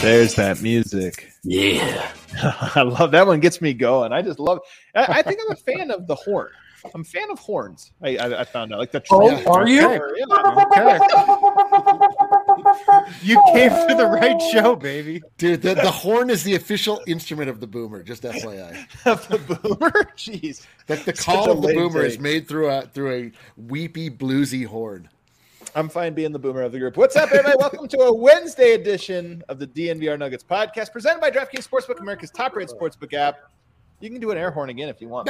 There's that music. Yeah. I love that one. Gets me going. I just love. I, I think I'm a fan of the horn. I'm a fan of horns. I, I, I found out like the. Oh, yeah. are you? Yeah. You came to the right show, baby. Dude, the, the horn is the official instrument of the boomer. Just FYI, Of the boomer. Jeez. that the call of the boomer take. is made through a through a weepy bluesy horn. I'm fine being the boomer of the group. What's up, everybody? Welcome to a Wednesday edition of the DNVR Nuggets podcast, presented by DraftKings Sportsbook, America's top-rated sportsbook app. You can do an air horn again if you want.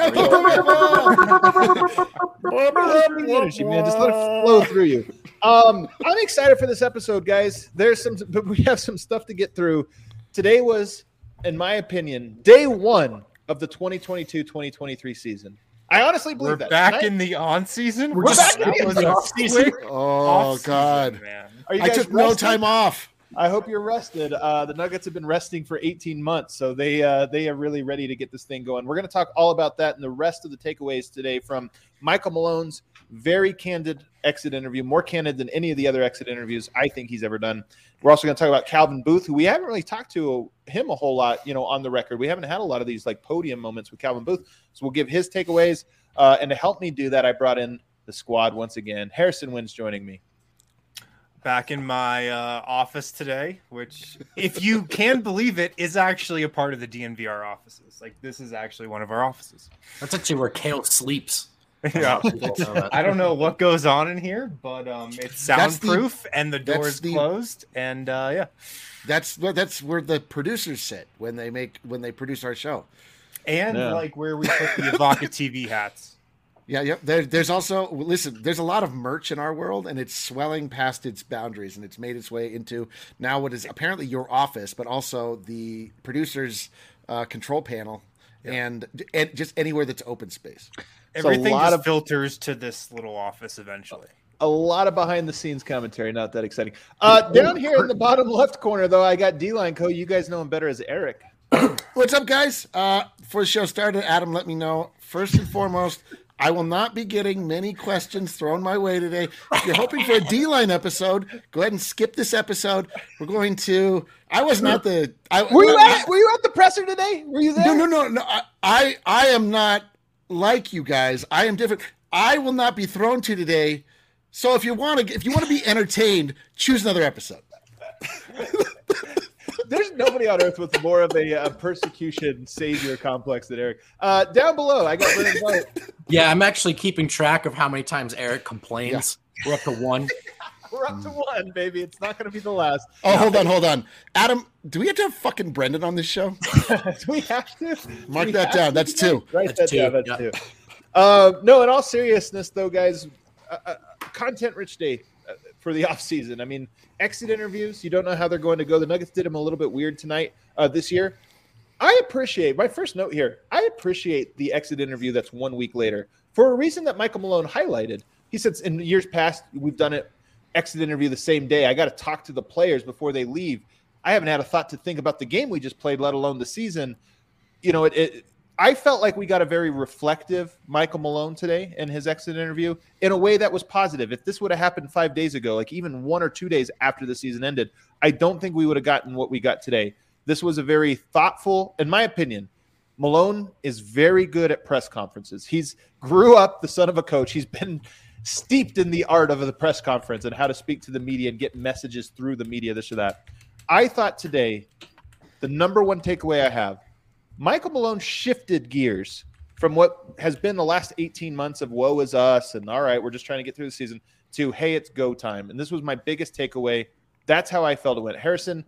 Energy, man. Just let it flow through you. Um, I'm excited for this episode, guys. There's some, but we have some stuff to get through. Today was, in my opinion, day one of the 2022-2023 season. I honestly believe We're that. back Tonight- in the on season. We're back in That the was a off-season. quick Oh off-season, God, man. Are you I guys took no time off. I hope you're rested. Uh, the Nuggets have been resting for 18 months, so they uh, they are really ready to get this thing going. We're going to talk all about that and the rest of the takeaways today from Michael Malone's very candid exit interview, more candid than any of the other exit interviews I think he's ever done. We're also going to talk about Calvin Booth, who we haven't really talked to him a whole lot, you know, on the record. We haven't had a lot of these like podium moments with Calvin Booth, so we'll give his takeaways. Uh, and to help me do that, I brought in the squad once again. Harrison Wind joining me. Back in my uh, office today, which, if you can believe it, is actually a part of the DNVR offices. Like this is actually one of our offices. That's actually where Kale sleeps. Yeah. People know that. I don't know what goes on in here, but um, it's That's the- soundproof and the door is the- closed. And uh, yeah, That's that's where the producers sit when they make when they produce our show. and Yeah. like where we put the Evoca TV hats. Yeah, yeah. There, there's also listen. There's a lot of merch in our world, and it's swelling past its boundaries, and it's made its way into now what is apparently your office, but also the producers' uh, control panel, and and just anywhere that's open space. It's a Everything lot just of- filters to this little office eventually. a lot of behind the scenes commentary, not that exciting. Uh, down here in the bottom left corner, though, I got D Line Co. You guys know him better as Eric. What's up, guys? Uh, before the show started, Adam, let me know first and foremost. I will not be getting many questions thrown my way today. If you're hoping for a D line episode, go ahead and skip this episode. We're going to. I was not the. I, Were you I- at Were you at the presser today? Were you there? No, no, no, no. I, I, I am not like you guys. I am different. I will not be thrown to today. So if you want to, if you want to be entertained, choose another episode. There's nobody on earth with more of a, uh persecution savior complex than Eric. Uh, down below, I got Yeah, I'm actually keeping track of how many times Eric complains. We're up to one. We're up to one, baby. It's not going to be the last. Oh, hold on, hold on, Adam. Do we have to have fucking Brendan on this show? Do we have to Mark Do we that down. to? That's two. Write That's that down. two, That's yeah. two. Uh, no, in all seriousness, though, guys, uh, uh, content-rich day uh, for the off season. I mean, exit interviews. You don't know how they're going to go. The Nuggets did them a little bit weird tonight uh, this year. I appreciate my first note here. I appreciate the exit interview that's one week later for a reason that Michael Malone highlighted. He said in years past we've done it exit interview the same day. I got to talk to the players before they leave. I haven't had a thought to think about the game we just played, let alone the season. You know, it, it I felt like we got a very reflective Michael Malone today in his exit interview in a way that was positive. If this would have happened five days ago, like even one or two days after the season ended, I don't think we would have gotten what we got today. This was a very thoughtful, in my opinion. Malone is very good at press conferences. He's grew up the son of a coach. He's been steeped in the art of the press conference and how to speak to the media and get messages through the media, this or that. I thought today, the number one takeaway I have, Michael Malone shifted gears from what has been the last 18 months of woe is us and all right, we're just trying to get through the season to hey, it's go time. And this was my biggest takeaway. That's how I felt it went. Harrison,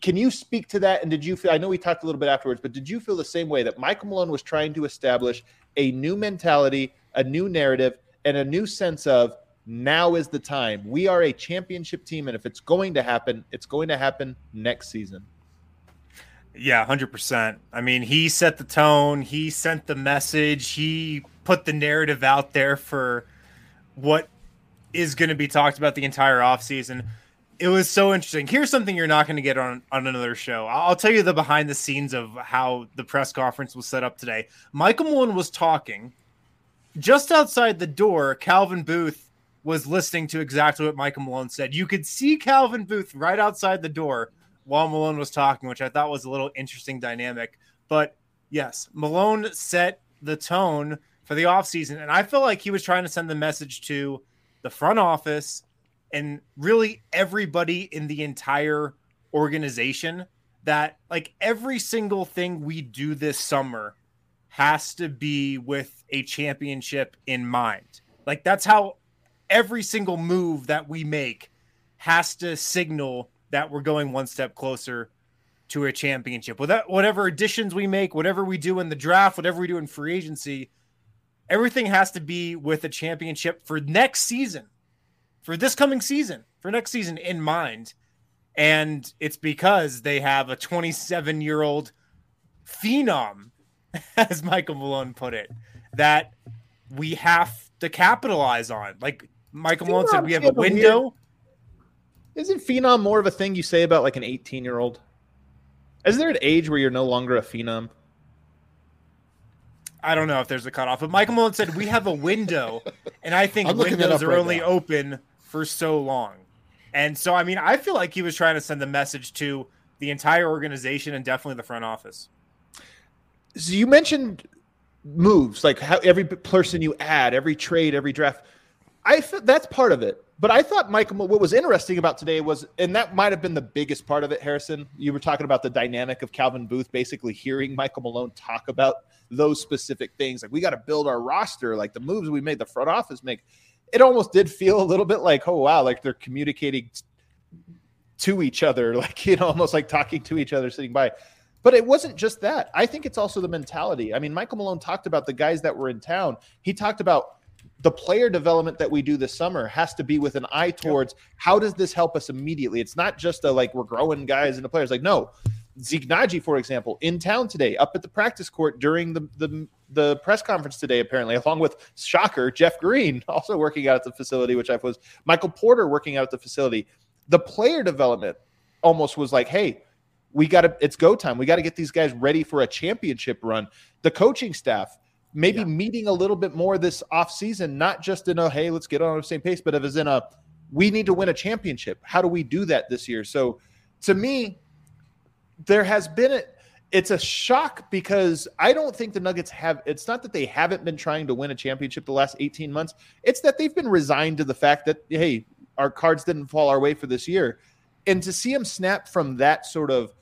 can you speak to that? And did you feel, I know we talked a little bit afterwards, but did you feel the same way that Michael Malone was trying to establish a new mentality, a new narrative, and a new sense of now is the time. We are a championship team. And if it's going to happen, it's going to happen next season. Yeah, 100%. I mean, he set the tone, he sent the message, he put the narrative out there for what is going to be talked about the entire offseason. It was so interesting. Here's something you're not going to get on, on another show. I'll tell you the behind the scenes of how the press conference was set up today. Michael Malone was talking just outside the door. Calvin Booth was listening to exactly what Michael Malone said. You could see Calvin Booth right outside the door while Malone was talking, which I thought was a little interesting dynamic. But yes, Malone set the tone for the offseason. And I feel like he was trying to send the message to the front office and really everybody in the entire organization that like every single thing we do this summer has to be with a championship in mind. Like that's how every single move that we make has to signal that we're going one step closer to a championship. With whatever additions we make, whatever we do in the draft, whatever we do in free agency, everything has to be with a championship for next season, for this coming season, for next season in mind. And it's because they have a 27 year old phenom, as Michael Malone put it, that we have to capitalize on. Like Michael Malone said, we have a window. Weird. Isn't phenom more of a thing you say about like an 18 year old? Is there an age where you're no longer a phenom? I don't know if there's a cutoff, but Michael Malone said we have a window, and I think windows are right only now. open for so long. And so, I mean, I feel like he was trying to send a message to the entire organization and definitely the front office. So you mentioned moves, like how every person you add, every trade, every draft. I feel that's part of it. But I thought Michael, what was interesting about today was, and that might have been the biggest part of it, Harrison. You were talking about the dynamic of Calvin Booth basically hearing Michael Malone talk about those specific things. Like, we got to build our roster, like the moves we made, the front office make. It almost did feel a little bit like, oh, wow, like they're communicating to each other, like, you know, almost like talking to each other sitting by. But it wasn't just that. I think it's also the mentality. I mean, Michael Malone talked about the guys that were in town. He talked about the player development that we do this summer has to be with an eye towards yep. how does this help us immediately? It's not just a like we're growing guys into players. Like no, Zeke Nnaji, for example, in town today, up at the practice court during the the the press conference today, apparently, along with shocker Jeff Green, also working out at the facility, which I was Michael Porter working out at the facility. The player development almost was like, hey, we got to it's go time. We got to get these guys ready for a championship run. The coaching staff maybe yeah. meeting a little bit more this offseason, not just in a hey, let's get on the same pace, but if as in a we need to win a championship. How do we do that this year? So to me, there has been a it's a shock because I don't think the Nuggets have it's not that they haven't been trying to win a championship the last 18 months. It's that they've been resigned to the fact that hey, our cards didn't fall our way for this year. And to see them snap from that sort of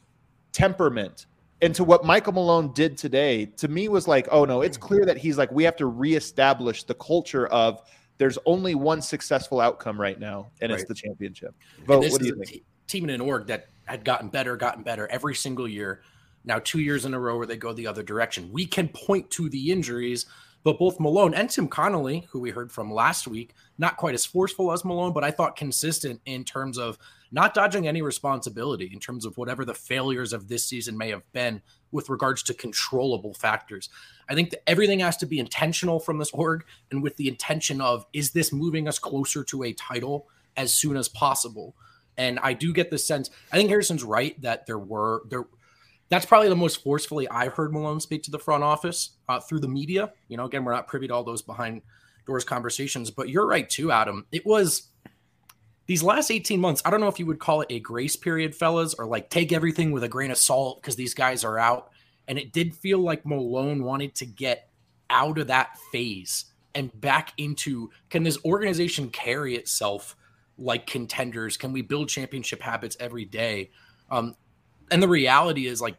temperament and to what Michael Malone did today, to me was like, oh no, it's clear that he's like, we have to reestablish the culture of there's only one successful outcome right now, and right. it's the championship. Vogt, what do you think? team in an org that had gotten better, gotten better every single year. Now two years in a row where they go the other direction. We can point to the injuries, but both Malone and Tim Connolly, who we heard from last week, not quite as forceful as Malone, but I thought consistent in terms of not dodging any responsibility in terms of whatever the failures of this season may have been with regards to controllable factors. I think that everything has to be intentional from this org and with the intention of is this moving us closer to a title as soon as possible. And I do get the sense I think Harrison's right that there were there that's probably the most forcefully I've heard Malone speak to the front office uh, through the media. You know, again, we're not privy to all those behind doors conversations, but you're right too, Adam. It was these last 18 months, I don't know if you would call it a grace period, fellas, or like take everything with a grain of salt because these guys are out. And it did feel like Malone wanted to get out of that phase and back into can this organization carry itself like contenders? Can we build championship habits every day? Um, and the reality is like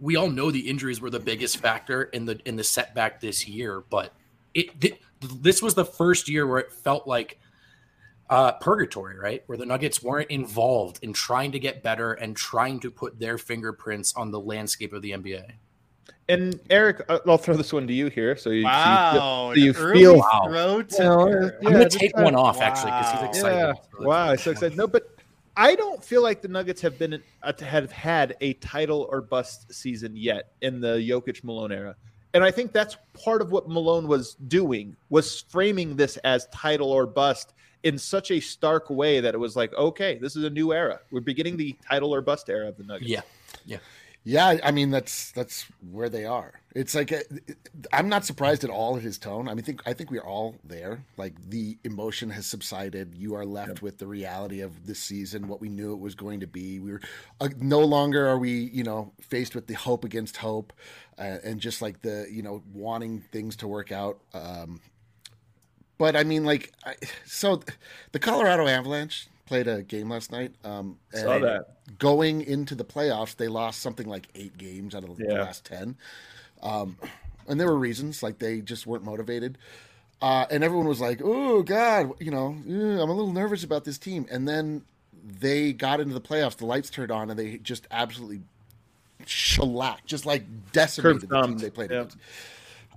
we all know the injuries were the biggest factor in the in the setback this year, but it th- this was the first year where it felt like uh, purgatory, right? Where the Nuggets weren't involved in trying to get better and trying to put their fingerprints on the landscape of the NBA. And Eric, uh, I'll throw this one to you here. So you, Wow, you, so you feel Wow. throw to Well, Eric. yeah, I'm gonna take one off actually because he's Wow. excited. Yeah. So Wow, let's- so excited. No, but I don't feel like the Nuggets have been have had a title or bust season yet in the Jokic Malone era. And I think that's part of what Malone was doing was framing this as title or bust in such a stark way that it was like, okay, this is a new era. We're beginning the title or bust era of the Nuggets. Yeah, yeah. Yeah, I mean that's that's where they are. It's like uh, I'm not surprised at all at his tone. I mean, think I think we're all there. Like the emotion has subsided. You are left with the reality of this season, what we knew it was going to be. We were uh, no longer are we, you know, faced with the hope against hope, uh, and just like the you know wanting things to work out. Um, but I mean, like, I, so the Colorado Avalanche played a game last night. Um, Saw that. Going into the playoffs, they lost something like eight games out of the Yeah. last ten, um, and there were reasons like they just weren't motivated. Uh, and everyone was like, "Oh God, you know, I'm a little nervous about this team." And then they got into the playoffs. The lights turned on, and they just absolutely shellacked, just like decimated the team they played against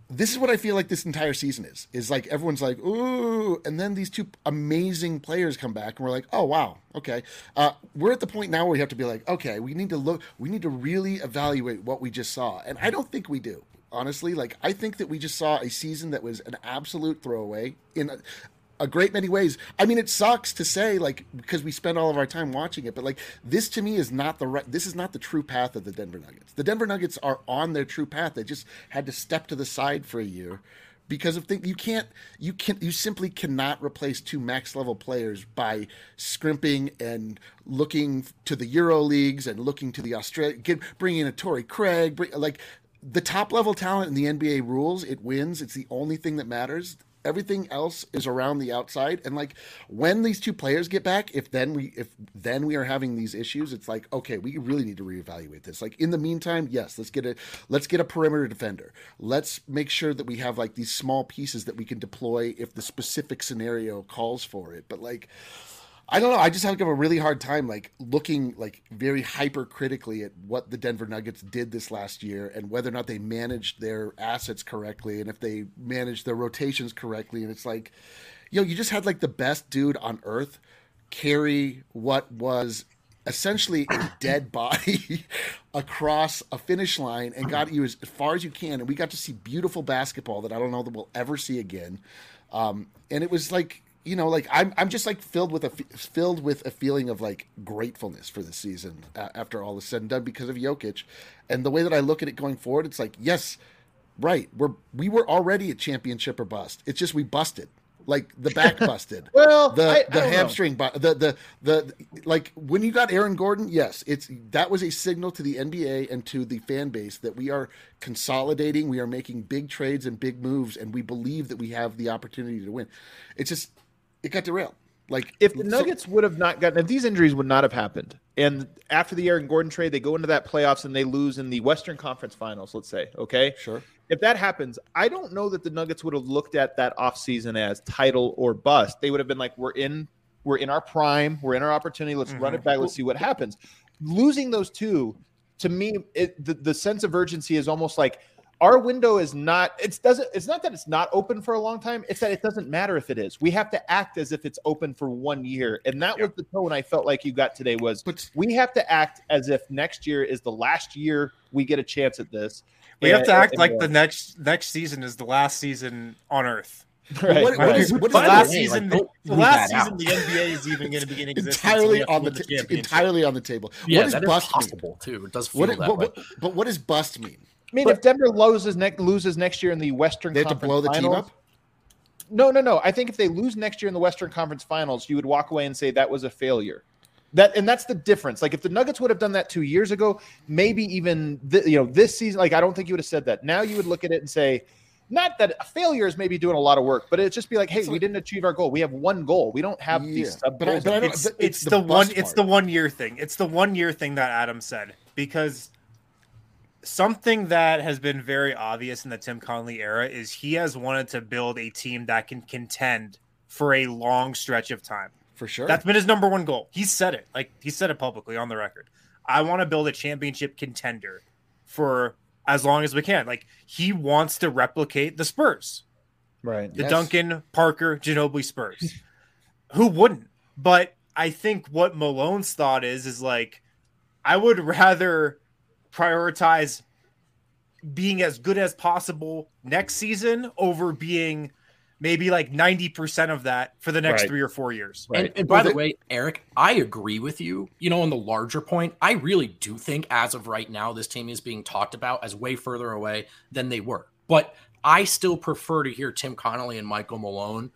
this is what I feel like this entire season is. Is like everyone's like, ooh, and then these two amazing players come back, and we're like, oh wow, okay. Uh, we're at the point now where we have to be like, okay, we need to look, we need to really evaluate what we just saw, and I don't think we do. Honestly, like I think that we just saw a season that was an absolute throwaway in a, great many ways. I mean, it sucks to say, like, because we spend all of our time watching it, but like, this to me is not the right. This is not the true path of the Denver Nuggets. The Denver Nuggets are on their true path. They just had to step to the side for a year because of things you can't, you can, you simply cannot replace two max level players by scrimping and looking to the Euro leagues and looking to the Australia, get, bringing in a Torrey Craig, bring, like. The top level talent in the NBA rules, it wins. It's the only thing that matters everything else is around the outside. And like when these two players get back if then we if then we are having these issues it's like okay we really need to reevaluate this. Like in the meantime yes let's get a let's get a perimeter defender. Let's make sure that we have like these small pieces that we can deploy if the specific scenario calls for it. But like I don't know. I just have a really hard time like looking like very hypercritically at what the Denver Nuggets did this last year and whether or not they managed their assets correctly and if they managed their rotations correctly. And it's like, yo, you just had like the best dude on earth carry what was essentially a dead body across a finish line and got you as far as you can. And we got to see beautiful basketball that I don't know that we'll ever see again. Um, and it was like, you know, like I'm, I'm just like filled with a filled with a feeling of like gratefulness for this season uh, after all is said and done because of Jokic, and the way that I look at it going forward, it's like yes, right, we're we were already a championship or bust. It's just we busted, like the back busted. well, the I- I the don't hamstring, bu- the the the like when you got Aaron Gordon, yes, it's that was a signal to the NBA and to the fan base that we are consolidating, we are making big trades and big moves, and we believe that we have the opportunity to win. It's just it got derailed. Like if the so- Nuggets would have not gotten if these injuries would not have happened, and after the Aaron Gordon trade, they go into that playoffs and they lose in the Western Conference Finals, let's say, okay? Sure. If that happens, I don't know that the Nuggets would have looked at that offseason as title or bust. They would have been like, We're in, we're in our prime, we're in our opportunity, let's run mm-hmm. it back, let's see what happens. Losing those two, to me, it, the, the sense of urgency is almost like our window is not it doesn't it's not that it's not open for a long time it's that it doesn't matter if it is we have to act as if it's open for one year and that was the tone i felt like you got today was But- we have to act as if next year is the last year we get a chance at this We have to And- act and, like uh, the next next season is the last season on Earth. right, what- right. what is- what the is By the last way, season, like, the last season, out. the NBA is even going to be in existence. entirely We have to on the win t- entirely on the table. Yeah, what does that is bust mean? possible too. It does feel What, that what, way. what- but what does bust mean? I mean if denver loses next loses next year in the western They have to Conference blow the team Finals- up. No, no, no. I think if they lose next year in the Western Conference Finals, you would walk away and say that was a failure. That and that's the difference. Like if the Nuggets would have done that two years ago, maybe even th- you know this season. Like I don't think you would have said that. Now you would look at it and say, not that a failure is maybe doing a lot of work, but it's just be like, hey, we didn't achieve our goal. We have one goal. We don't have Yeah, these sub but I- but I don't- it's, it's, it's the, the one bust it's the one year thing it's the one year thing that adam said because something that has been very obvious in the tim connolly era is he has wanted to build a team that can contend for a long stretch of time for sure. that's been his number one goal he said it like he said it publicly on the record i want to build a championship contender for as long as we can like he wants to replicate the spurs right. the Yes. Duncan Parker Ginobili Spurs. Who wouldn't? But I think what Malone's thought is is like I would rather prioritize being as good as possible next season over being maybe like 90% of that for the next Right. 3 or 4 years. Right. And, and by Well, the way, Eric, I agree with you. You know, on the larger point, I really do think as of right now, this team is being talked about as way further away than they were. But I still prefer to hear Tim Connolly and Michael Malone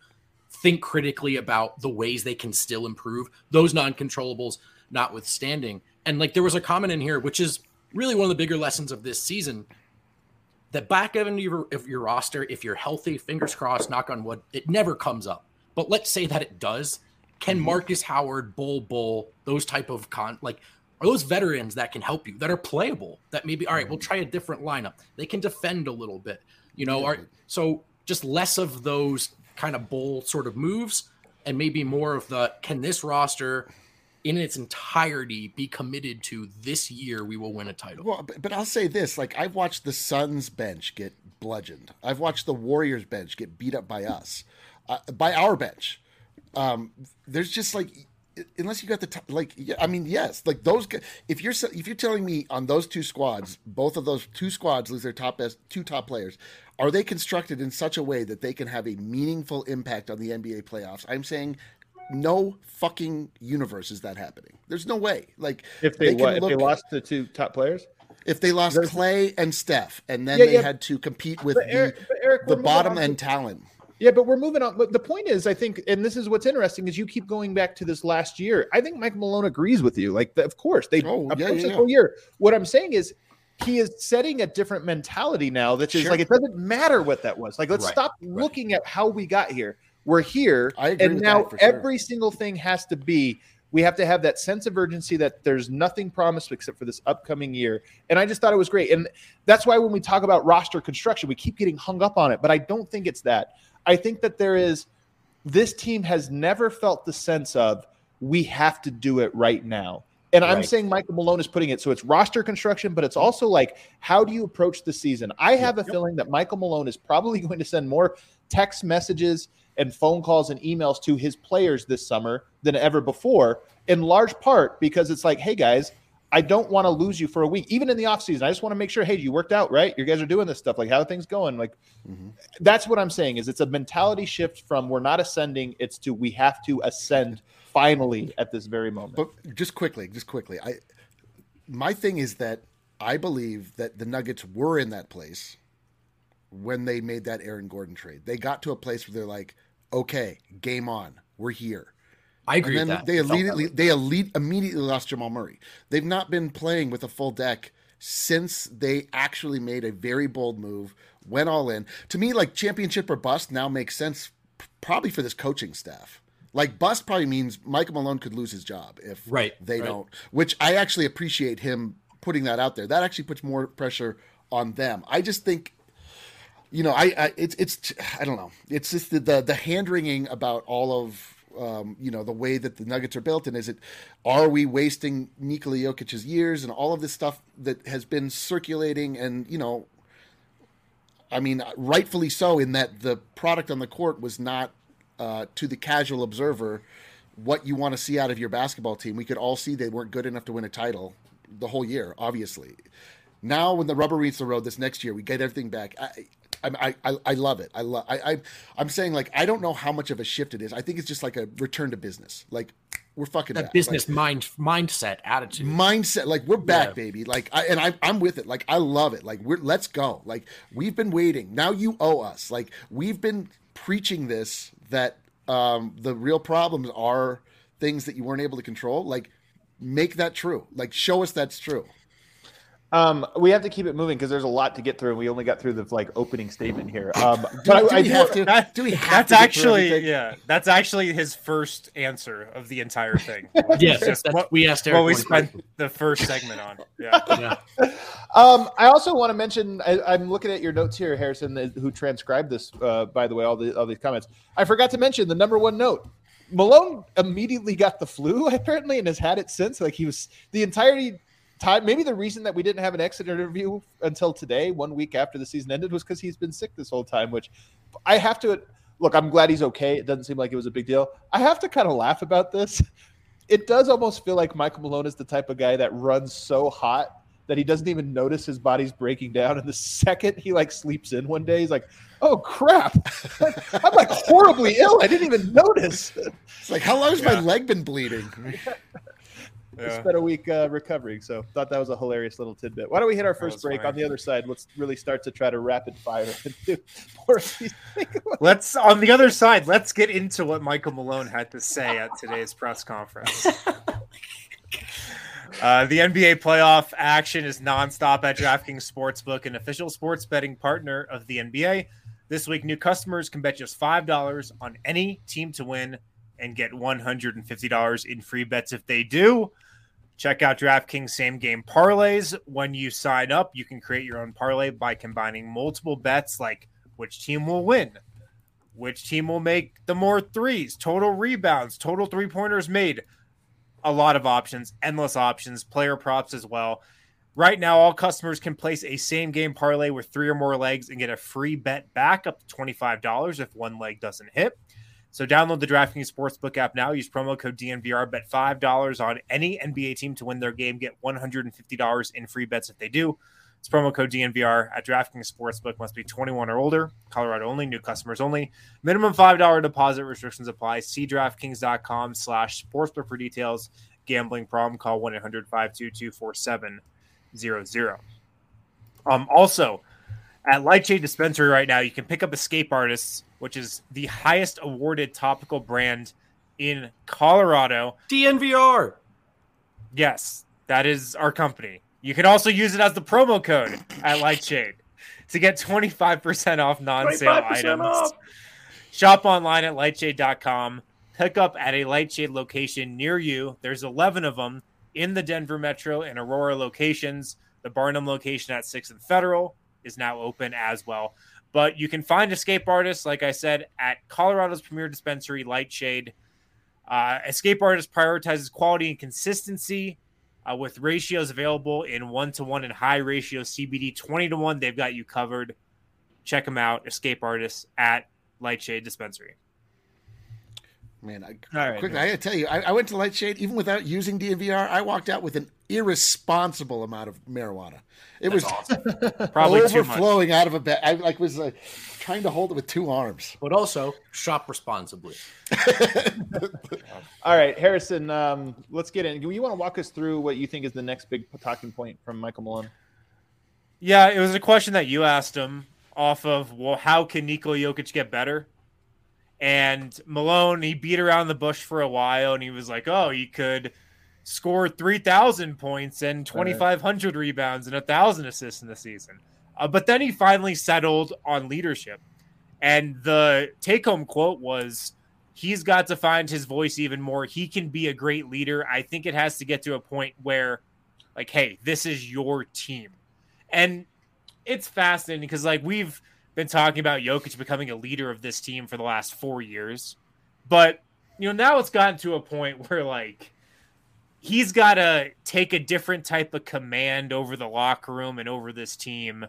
think critically about the ways they can still improve, those non controllables notwithstanding. And like there was a comment in here, which is really one of the bigger lessons of this season. That back end of your, of your roster, if you're healthy, fingers crossed, knock on wood, it never comes up. But let's say that it does. Can mm-hmm. Marcus Howard, Bol Bol, those type of con like are those veterans that can help you that are playable? That maybe all right, we'll mm-hmm. try a different lineup. They can defend a little bit, you know. Are, so just less of those kind of bull sort of moves, and maybe more of the can this roster in its entirety be committed to this year we will win a title. Well, but, but I'll say this: like I've watched the Suns bench get bludgeoned. I've watched the Warriors bench get beat up by us, uh, by our bench. Um, there's just like, unless you got the t- like, yeah, I mean, yes, like those. If you're if you're telling me on those two squads, both of those two squads lose their top best two top players, are they constructed in such a way that they can have a meaningful impact on the NBA playoffs? I'm saying. No fucking universe is that happening. There's no way. Like If they, can what, if they lost the two top players, if they lost Clay and Steph, and then Yeah, they yeah. had to compete with the, Eric- Eric, the bottom end talent. Yeah, but we're moving on. But the point is, I think, and this is what's interesting is you keep going back to this last year. I think Mike Malone agrees with you. Like, of course, they Oh, yeah, approach yeah, whole year. What I'm saying is, he is setting a different mentality now. That is Sure. like it doesn't matter what that was. Like, let's Right, stop looking at how we got here. We're here, I agree and now for sure. every single thing has to be. We have to have that sense of urgency that there's nothing promised except for this upcoming year. And I just thought it was great. And that's why when we talk about roster construction, we keep getting hung up on it. But I don't think it's that. I think that there is this team has never felt the sense of we have to do it right now. And I'm saying Michael Malone is putting it so it's roster construction, but it's also like how do you approach the season? I have a feeling that Michael Malone is probably going to send more text messages and phone calls and emails to his players this summer than ever before, in large part because it's like, hey guys, I don't want to lose you for a week, even in the offseason. I just want to make sure, hey, you worked out, right? You guys are doing this stuff. Like, how are things going? Like, mm-hmm. that's what I'm saying is it's a mentality shift from we're not ascending, it's to we have to ascend finally at this very moment. But just quickly, just quickly, I my thing is that I believe that the Nuggets were in that place when they made that Aaron Gordon trade. They got to a place where they're like, okay, game on, we're here. I agree and with then that. they I felt that immediately they elite immediately lost Jamal Murray. They've not been playing with a full deck since they actually made a very bold move, went all in. To me, like championship or bust now makes sense, probably for this coaching staff. Like bust probably means Michael Malone could lose his job if Right, they right. don't. Which I actually appreciate him putting that out there. That actually puts more pressure on them. I just think you know, I, I it's it's I don't know. It's just the the, the hand wringing about all of um, you know the way that the Nuggets are built, and is it are we wasting Nikola Jokic's years and all of this stuff that has been circulating, and you know, I mean, rightfully so, in that the product on the court was not uh, to the casual observer what you want to see out of your basketball team. We could all see they weren't good enough to win a title the whole year, obviously. Now, when the rubber meets the road this next year, we get everything back. I, I, I, I love it. I love. I, I, I'm saying like I don't know how much of a shift it is. I think it's just like a return to business. Like we're fucking that back. business Like, mind mindset attitude. mindset. Like we're back, Yeah. baby. Like I, and I, I'm with it. Like I love it. Like we're let's go. Like we've been waiting. Now you owe us. Like we've been preaching this that um, the real problems are things that you weren't able to control. Like make that true. Like show us that's true. Um, we have to keep it moving because there's a lot to get through, and we only got through the like opening statement here. Um, Do, but do I, I we do- have to? That- do we have That's to get through actually yeah. That's actually his first answer of the entire thing. Yes, Just that's, what- we asked Eric. what we one spent the first segment on. Yeah. Yeah. Um, I also want to mention. I, I'm looking at your notes here, Harrison, who transcribed this. Uh, by the way, all the all these comments. I forgot to mention the number one note. Malone immediately got the flu, apparently, and has had it since. Like he was the entirety time. Maybe the reason that we didn't have an exit interview until today, one week after the season ended, was because he's been sick this whole time. Which I have to look. I'm glad he's okay. It doesn't seem like it was a big deal. I have to kind of laugh about this. It does almost feel like Michael Malone is the type of guy that runs so hot that he doesn't even notice his body's breaking down. And the second he like sleeps in one day, he's like, "Oh crap, I'm like horribly ill. I didn't even notice." It's like, how long has my leg been bleeding? I Yeah. spent a week uh, recovering, so thought that was a hilarious little tidbit. Why don't we hit our first break funny. on the other side? Let's really start to try to rapid fire and do more of these. Let's on the other side. Let's get into what Michael Malone had to say at today's press conference. Uh, the NBA playoff action is nonstop at DraftKings Sportsbook, an official sports betting partner of the NBA. This week, new customers can bet just five dollars on any team to win and get one hundred and fifty dollars in free bets if they do. Check out DraftKings same game parlays. When you sign up, you can create your own parlay by combining multiple bets like which team will win, which team will make the more threes, total rebounds, total three pointers made. A lot of options, endless options, player props as well. Right now, all customers can place a same game parlay with three or more legs and get a free bet back up to $25 if one leg doesn't hit. So download the DraftKings Sportsbook app now. Use promo code DNVR. Bet $5 on any NBA team to win their game. Get $150 in free bets if they do. It's promo code DNVR at DraftKings Sportsbook. Must be 21 or older. Colorado only. New customers only. Minimum $5 deposit restrictions apply. See DraftKings.com slash sportsbook for details. Gambling problem. Call 1-800-522-4700. Um, also, at Lightshade Dispensary right now, you can pick up Escape Artists, which is the highest awarded topical brand in Colorado. DNVR. Yes, that is our company. You can also use it as the promo code at Lightshade to get 25% off non-sale items. off. Shop online at lightshade.com. Pick up at a Lightshade location near you. There's 11 of them in the Denver Metro and Aurora locations. The Barnum location at 6th and Federal is now open as well. But you can find Escape Artists, like I said, at Colorado's premier dispensary, Lightshade. Uh, Escape Artist prioritizes quality and consistency uh, with ratios available in one to one and high ratio CBD 20 to 1. They've got you covered. Check them out, Escape Artists at Lightshade Dispensary. Man, I, All right, quickly, I gotta tell you, I, I went to Lightshade even without using DNVR. I walked out with an irresponsible amount of marijuana. It was Probably too overflowing out of a bag. I like was uh, trying to hold it with two arms. But also shop responsibly. All right, Harrison, um, let's get in. Do you want to walk us through what you think is the next big talking point from Michael Malone? Yeah, it was a question that you asked him off of, well, how can Nikola Jokic get better? And Malone, he beat around the bush for a while and he was like, oh, he could score 3,000 points and 2,500 rebounds and 1,000 assists in the season. Uh, but then he finally settled on leadership. And the take home quote was, he's got to find his voice even more. He can be a great leader. I think it has to get to a point where, like, hey, this is your team. And it's fascinating because, like, we've been talking about Jokic becoming a leader of this team for the last four years. But, you know, now it's gotten to a point where, like, he's got to take a different type of command over the locker room and over this team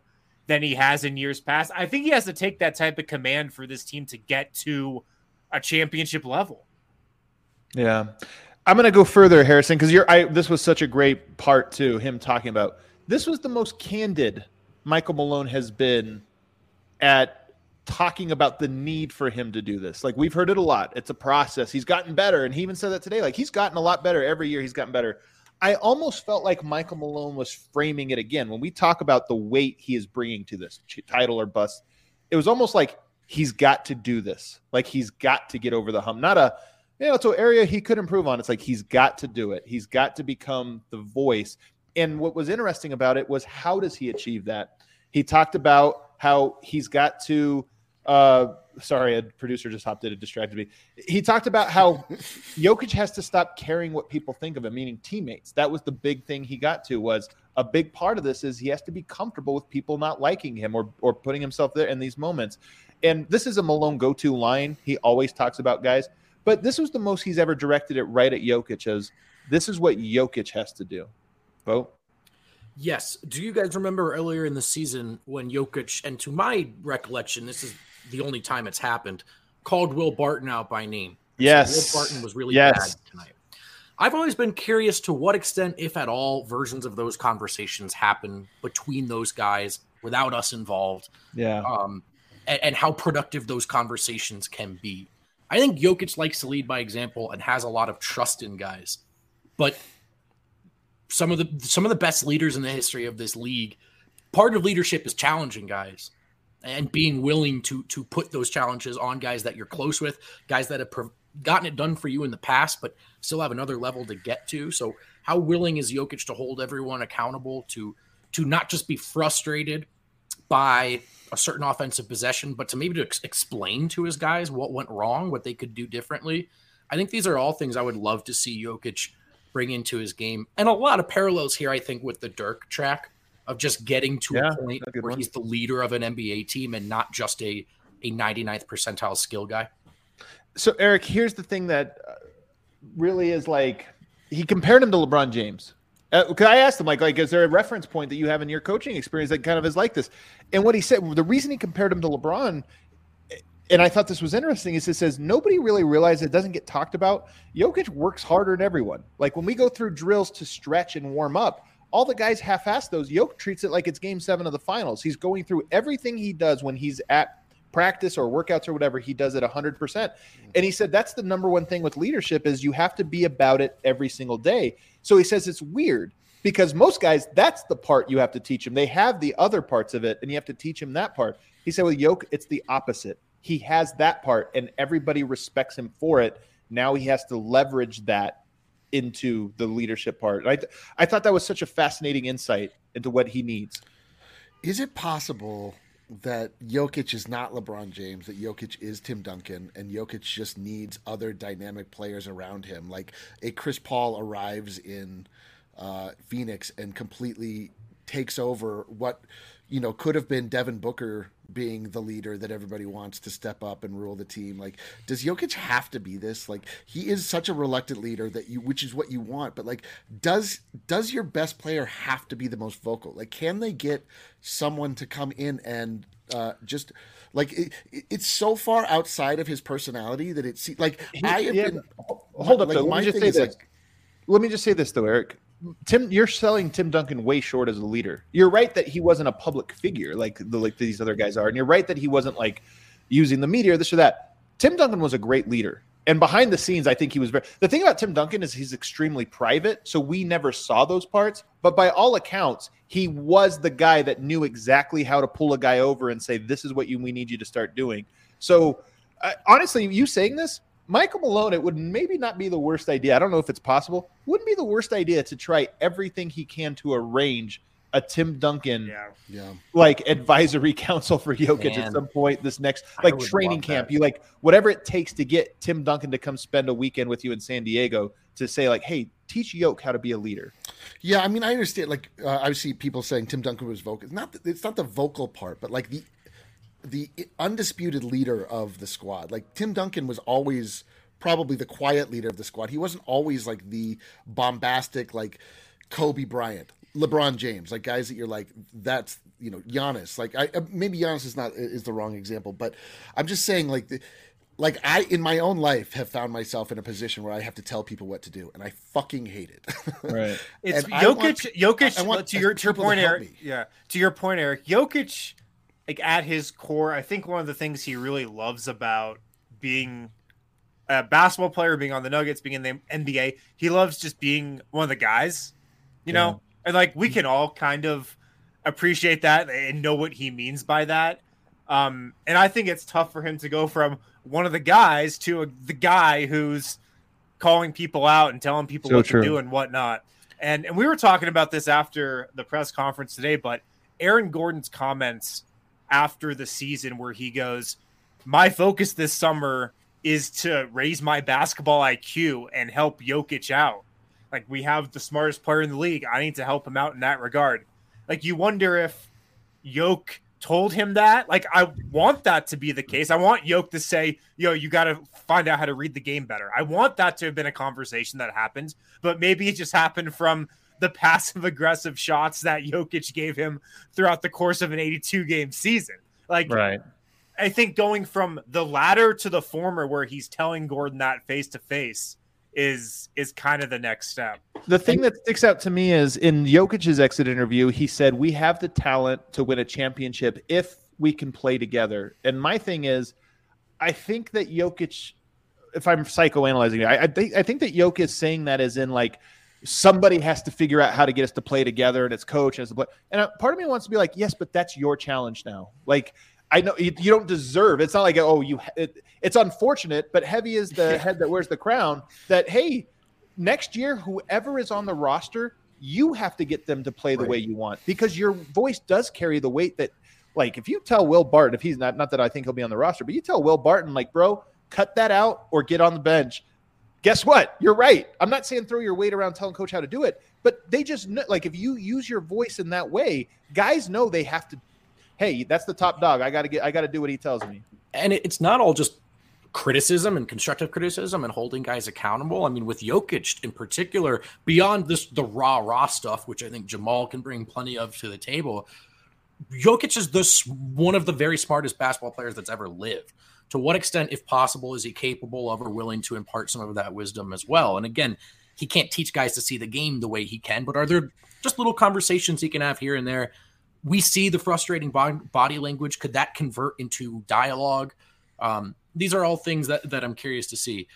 than he has in years past. I think he has to take that type of command for this team to get to a championship level. Yeah. I'm going to go further, Harrison, because you're. I this was such a great part to him talking about. This was the most candid Michael Malone has been at talking about the need for him to do this. Like we've heard it a lot. It's a process. He's gotten better, and he even said that today. Like he's gotten a lot better every year. He's gotten better. I almost felt like Michael Malone was framing it again when we talk about the weight he is bringing to this title or bust. It was almost like he's got to do this. Like he's got to get over the hump. Not a you know, it's an area he could improve on. It's like he's got to do it. He's got to become the voice. And what was interesting about it was how does he achieve that? He talked about how he's got to. Uh, sorry, a producer just hopped in and distracted me. He talked about how Jokic has to stop caring what people think of him, meaning teammates. That was the big thing he got to. Was a big part of this is he has to be comfortable with people not liking him or or putting himself there in these moments. And this is a Malone go-to line. He always talks about guys, but this was the most he's ever directed it right at Jokic. As this is what Jokic has to do. Vogt. Yes. Do you guys remember earlier in the season when Jokic, and to my recollection, this is the only time it's happened, called Will Barton out by name? Yes. Will Barton was really Yes. bad tonight. I've always been curious to what extent, if at all, versions of those conversations happen between those guys without us involved, Yeah. um, and, and how productive those conversations can be. I think Jokic likes to lead by example and has a lot of trust in guys, but some of the some of the best leaders in the history of this league, part of leadership is challenging guys and being willing to to put those challenges on guys that you're close with, guys that have pro- gotten it done for you in the past, but still have another level to get to. So, how willing is Jokic to hold everyone accountable to to not just be frustrated by a certain offensive possession, but to maybe to ex- explain to his guys what went wrong, what they could do differently. I think these are all things I would love to see Jokic bring into his game, and a lot of parallels here. I think with the Dirk track of just getting to Yeah, a point a where one. he's the leader of an NBA team and not just a a 99th percentile skill guy. So Eric, here's the thing that uh, really is like he compared him to LeBron James. Because I asked him, like, like, is there a reference point that you have in your coaching experience that kind of is like this? And what he said, the reason he compared him to LeBron, and I thought this was interesting, is it says nobody really realizes it doesn't get talked about. Jokic works harder than everyone. Like when we go through drills to stretch and warm up, all the guys half-ass those. Yoke treats it like it's Game Seven of the Finals. He's going through everything he does when he's at practice or workouts or whatever. He does it hundred percent. And he said that's the number one thing with leadership is you have to be about it every single day. So he says it's weird because most guys, that's the part you have to teach them. They have the other parts of it, and you have to teach them that part. He said with Yoke, it's the opposite. He has that part, and everybody respects him for it. Now he has to leverage that into the leadership part. I, th- I thought that was such a fascinating insight into what he needs. Is it possible that Jokic is not LeBron James, that Jokic is Tim Duncan, and Jokic just needs other dynamic players around him? Like a Chris Paul arrives in uh, Phoenix and completely takes over what you know could have been Devin Booker being the leader that everybody wants to step up and rule the team. Like, does Jokic have to be this? Like, he is such a reluctant leader that you, which is what you want. But like, does does your best player have to be the most vocal? Like, can they get someone to come in and uh, just like it, it- it's so far outside of his personality that it's like I have yeah, been. Hold up, like, though. Let me just say this. like, Let me just say this, though, Eric. Tim, you're selling Tim Duncan way short as a leader. You're right that he wasn't a public figure like the like these other guys are, and you're right that he wasn't like using the media this or that. Tim Duncan was a great leader, and behind the scenes, I think he was very. The thing about Tim Duncan is he's extremely private, so we never saw those parts. But by all accounts, he was the guy that knew exactly how to pull a guy over and say, "This is what you we need you to start doing." So, uh, honestly, you saying this, Michael Malone, it would maybe not be the worst idea. I don't know if it's possible. Wouldn't be the worst idea to try everything he can to arrange a Tim Duncan Yeah. yeah. like advisory council for Jokic Man. at some point this next like training camp. that. You like whatever it takes to get Tim Duncan to come spend a weekend with you in San Diego to say like, hey, teach Yoke how to be a leader. Yeah, I mean, I understand. Like, uh, I see people saying Tim Duncan was vocal. It's not. The, it's not the vocal part, but like the the undisputed leader of the squad. Like Tim Duncan was always probably the quiet leader of the squad. He wasn't always like the bombastic, like Kobe Bryant, LeBron James, like guys that you're like that's you know Giannis. Like I uh, maybe Giannis is not is the wrong example, but I'm just saying like the. Like I, in my own life, have found myself in a position where I have to tell people what to do, and I fucking hate it. Right. It's And I want- Jokic. Jokic. I want to your to your point, Eric. me. Yeah, to your point, Eric. Jokic, like at his core, I think one of the things he really loves about being a basketball player, being on the Nuggets, being in the NBA, he loves just being one of the guys. You know, and like we can all kind of appreciate that and know what he means by that. Um, and I think it's tough for him to go from one of the guys to a, the guy who's calling people out and telling people So what true. to do and whatnot. And and we were talking about this after the press conference today, but Aaron Gordon's comments after the season where he goes, "My focus this summer is to raise my basketball IQ and help Jokic out. Like we have the smartest player in the league. I need to help him out in that regard." Like you wonder if Yoke told him that. Like, I want that to be the case. I want Yoke to say, yo, you got to find out how to read the game better. I want that to have been a conversation that happened, but maybe it just happened from the passive aggressive shots that Jokic gave him throughout the course of an 82 game season. Like, right. I think going from the latter to the former, where he's telling Gordon that face to face, is is kind of the next step. The thing that sticks out to me is in Jokic's exit interview, he said, "We have the talent to win a championship if we can play together." And my thing is, I think that Jokic, if I'm psychoanalyzing it, I, I think I think that Jokic is saying that as in like somebody has to figure out how to get us to play together, and it's coach and it's the play. And uh, part of me wants to be like, yes, but that's your challenge now. Like I know you, you, don't deserve. It's not like oh you. It, it's unfortunate, but heavy is the head that wears the crown. That hey, next year whoever is on the roster, you have to get them to play the right. way you want because your voice does carry the weight that. Like if you tell Will Barton if he's not not that I think he'll be on the roster, but you tell Will Barton like bro, cut that out or get on the bench. Guess what? You're right. I'm not saying throw your weight around telling coach how to do it, but they just know, like if you use your voice in that way, guys know they have to hey, that's the top dog. I got to get, I got to do what he tells me. And it's not all just criticism and constructive criticism and holding guys accountable. I mean, with Jokic in particular, beyond this the raw raw stuff, which I think Jamal can bring plenty of to the table. Jokic is this one of the very smartest basketball players that's ever lived. To what extent, if possible, is he capable of or willing to impart some of that wisdom as well? And again, he can't teach guys to see the game the way he can, but are there just little conversations he can have here and there we see the frustrating body language. Could that convert into dialogue? Um, these are all things that, that I'm curious to see.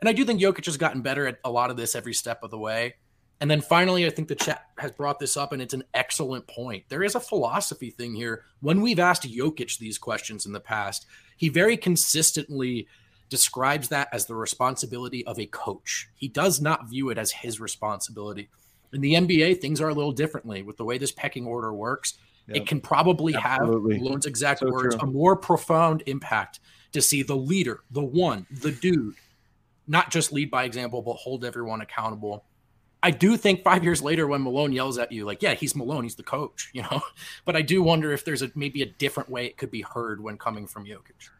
And I do think Jokic has gotten better at a lot of this every step of the way. And then finally, I think the chat has brought this up, and it's an excellent point. There is a philosophy thing here. When we've asked Jokic these questions in the past, he very consistently describes that as the responsibility of a coach. He does not view it as his responsibility. In the NBA, things are a little differently with the way this pecking order works. It can probably Absolutely. have Malone's exact so words, true. a more profound impact to see the leader, the one, the dude, not just lead by example, but hold everyone accountable. I do think five years later, when Malone yells at you, like, yeah, he's Malone, he's the coach, you know. But I do wonder if there's a maybe a different way it could be heard when coming from Jokic.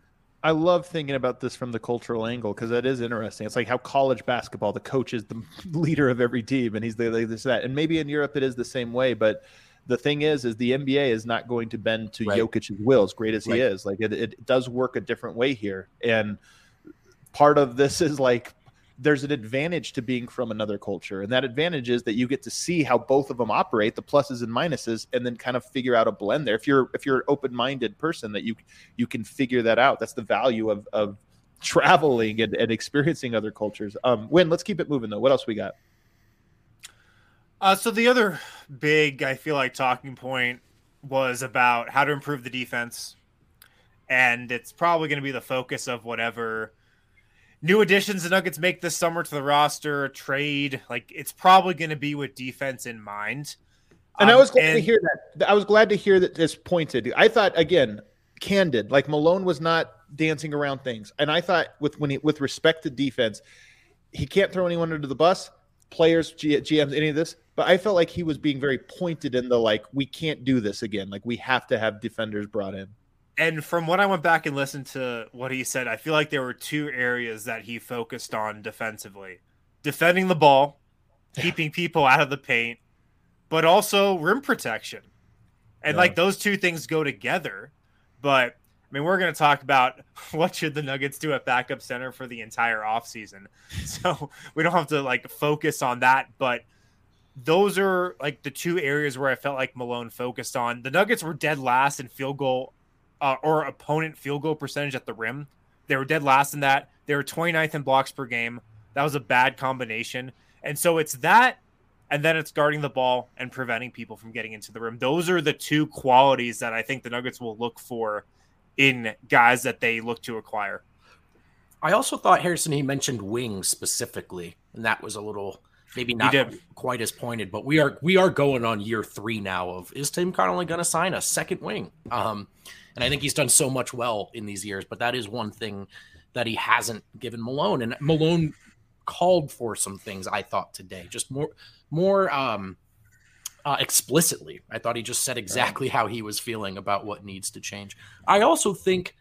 I love thinking about this from the cultural angle because that is interesting. It's like how college basketball, the coach is the leader of every team, and he's the like this that. And maybe in Europe it is the same way, but the thing is, is the NBA is not going to bend to right. Jokic's will, as great as right. he is. Like it, it does work a different way here, and part of this is like there's an advantage to being from another culture. And that advantage is that you get to see how both of them operate the pluses and minuses and then kind of figure out a blend there. If you're if you're an open-minded person that you you can figure that out. That's the value of of traveling and, and experiencing other cultures. Um Wind, let's keep it moving though. What else we got? Uh, so the other big, I feel like, talking point was about how to improve the defense, and it's probably going to be the focus of whatever new additions the Nuggets make this summer to the roster, trade. Like it's probably going to be with defense in mind. And um, I was glad and, to hear that. I was glad to hear that this pointed. I thought again, candid. Like Malone was not dancing around things, and I thought with when he, with respect to defense, he can't throw anyone under the bus. Players, G, GMs, any of this. But I felt like he was being very pointed in the like, we can't do this again. Like we have to have defenders brought in. And from what I went back and listened to what he said, I feel like there were two areas that he focused on defensively defending the ball, keeping people out of the paint, but also rim protection. And yeah. like those two things go together. But I mean, we're going to talk about what should the Nuggets do at backup center for the entire offseason. So we don't have to like focus on that. But those are like the two areas where I felt like Malone focused on. The Nuggets were dead last in field goal uh, or opponent field goal percentage at the rim. They were dead last in that. They were 29th in blocks per game. That was a bad combination. And so it's that, and then it's guarding the ball and preventing people from getting into the rim. Those are the two qualities that I think the Nuggets will look for in guys that they look to acquire. I also thought Harrison he mentioned wings specifically, and that was a little maybe not quite as pointed, but we are we are going on year three now of is Tim Connolly going to sign a second wing? Um, and I think he's done so much well in these years, but that is one thing that he hasn't given Malone. And Malone called for some things I thought today, just more more um, uh, explicitly. I thought he just said exactly how he was feeling about what needs to change. I also think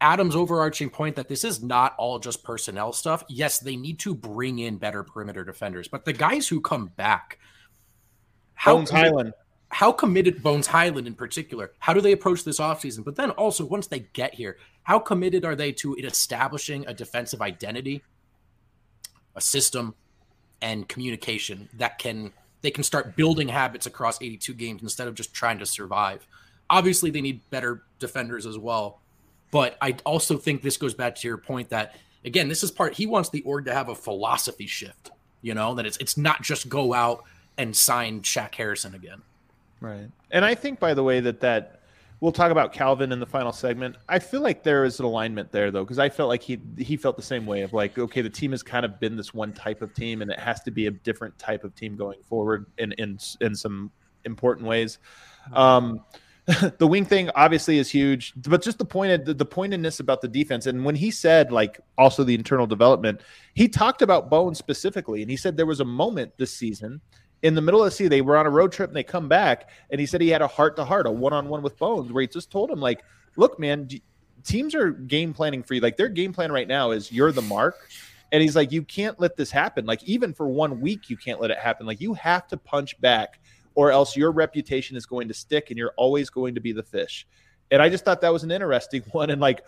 Adam's overarching point that this is not all just personnel stuff. Yes, they need to bring in better perimeter defenders, but the guys who come back, how Bones Hyland. How committed Bones Hyland in particular, how do they approach this offseason? But then also once they get here, how committed are they to establishing a defensive identity, a system, and communication that can they can start building habits across 82 games instead of just trying to survive. Obviously, they need better defenders as well. But I also think this goes back to your point that again, this is part he wants the org to have a philosophy shift, you know, that it's it's not just go out and sign Shaq Harrison again. Right. And I think, by the way, that that we'll talk about Calvin in the final segment. I feel like there is an alignment there, though, because I felt like he he felt the same way of like, okay, the team has kind of been this one type of team, and it has to be a different type of team going forward in in in some important ways. Um, the wing thing obviously is huge, but just the point the, the pointedness about the defense. And when he said like also the internal development, he talked about Bones specifically, and he said there was a moment this season in the middle of the season they were on a road trip and they come back, and he said he had a heart to heart, a one on one with Bones, where he just told him like, look, man, teams are game planning for you. Like their game plan right now is you're the mark. And he's like, you can't let this happen. Like, even for one week, you can't let it happen. Like, you have to punch back or else your reputation is going to stick and you're always going to be the fish. And I just thought that was an interesting one. And like,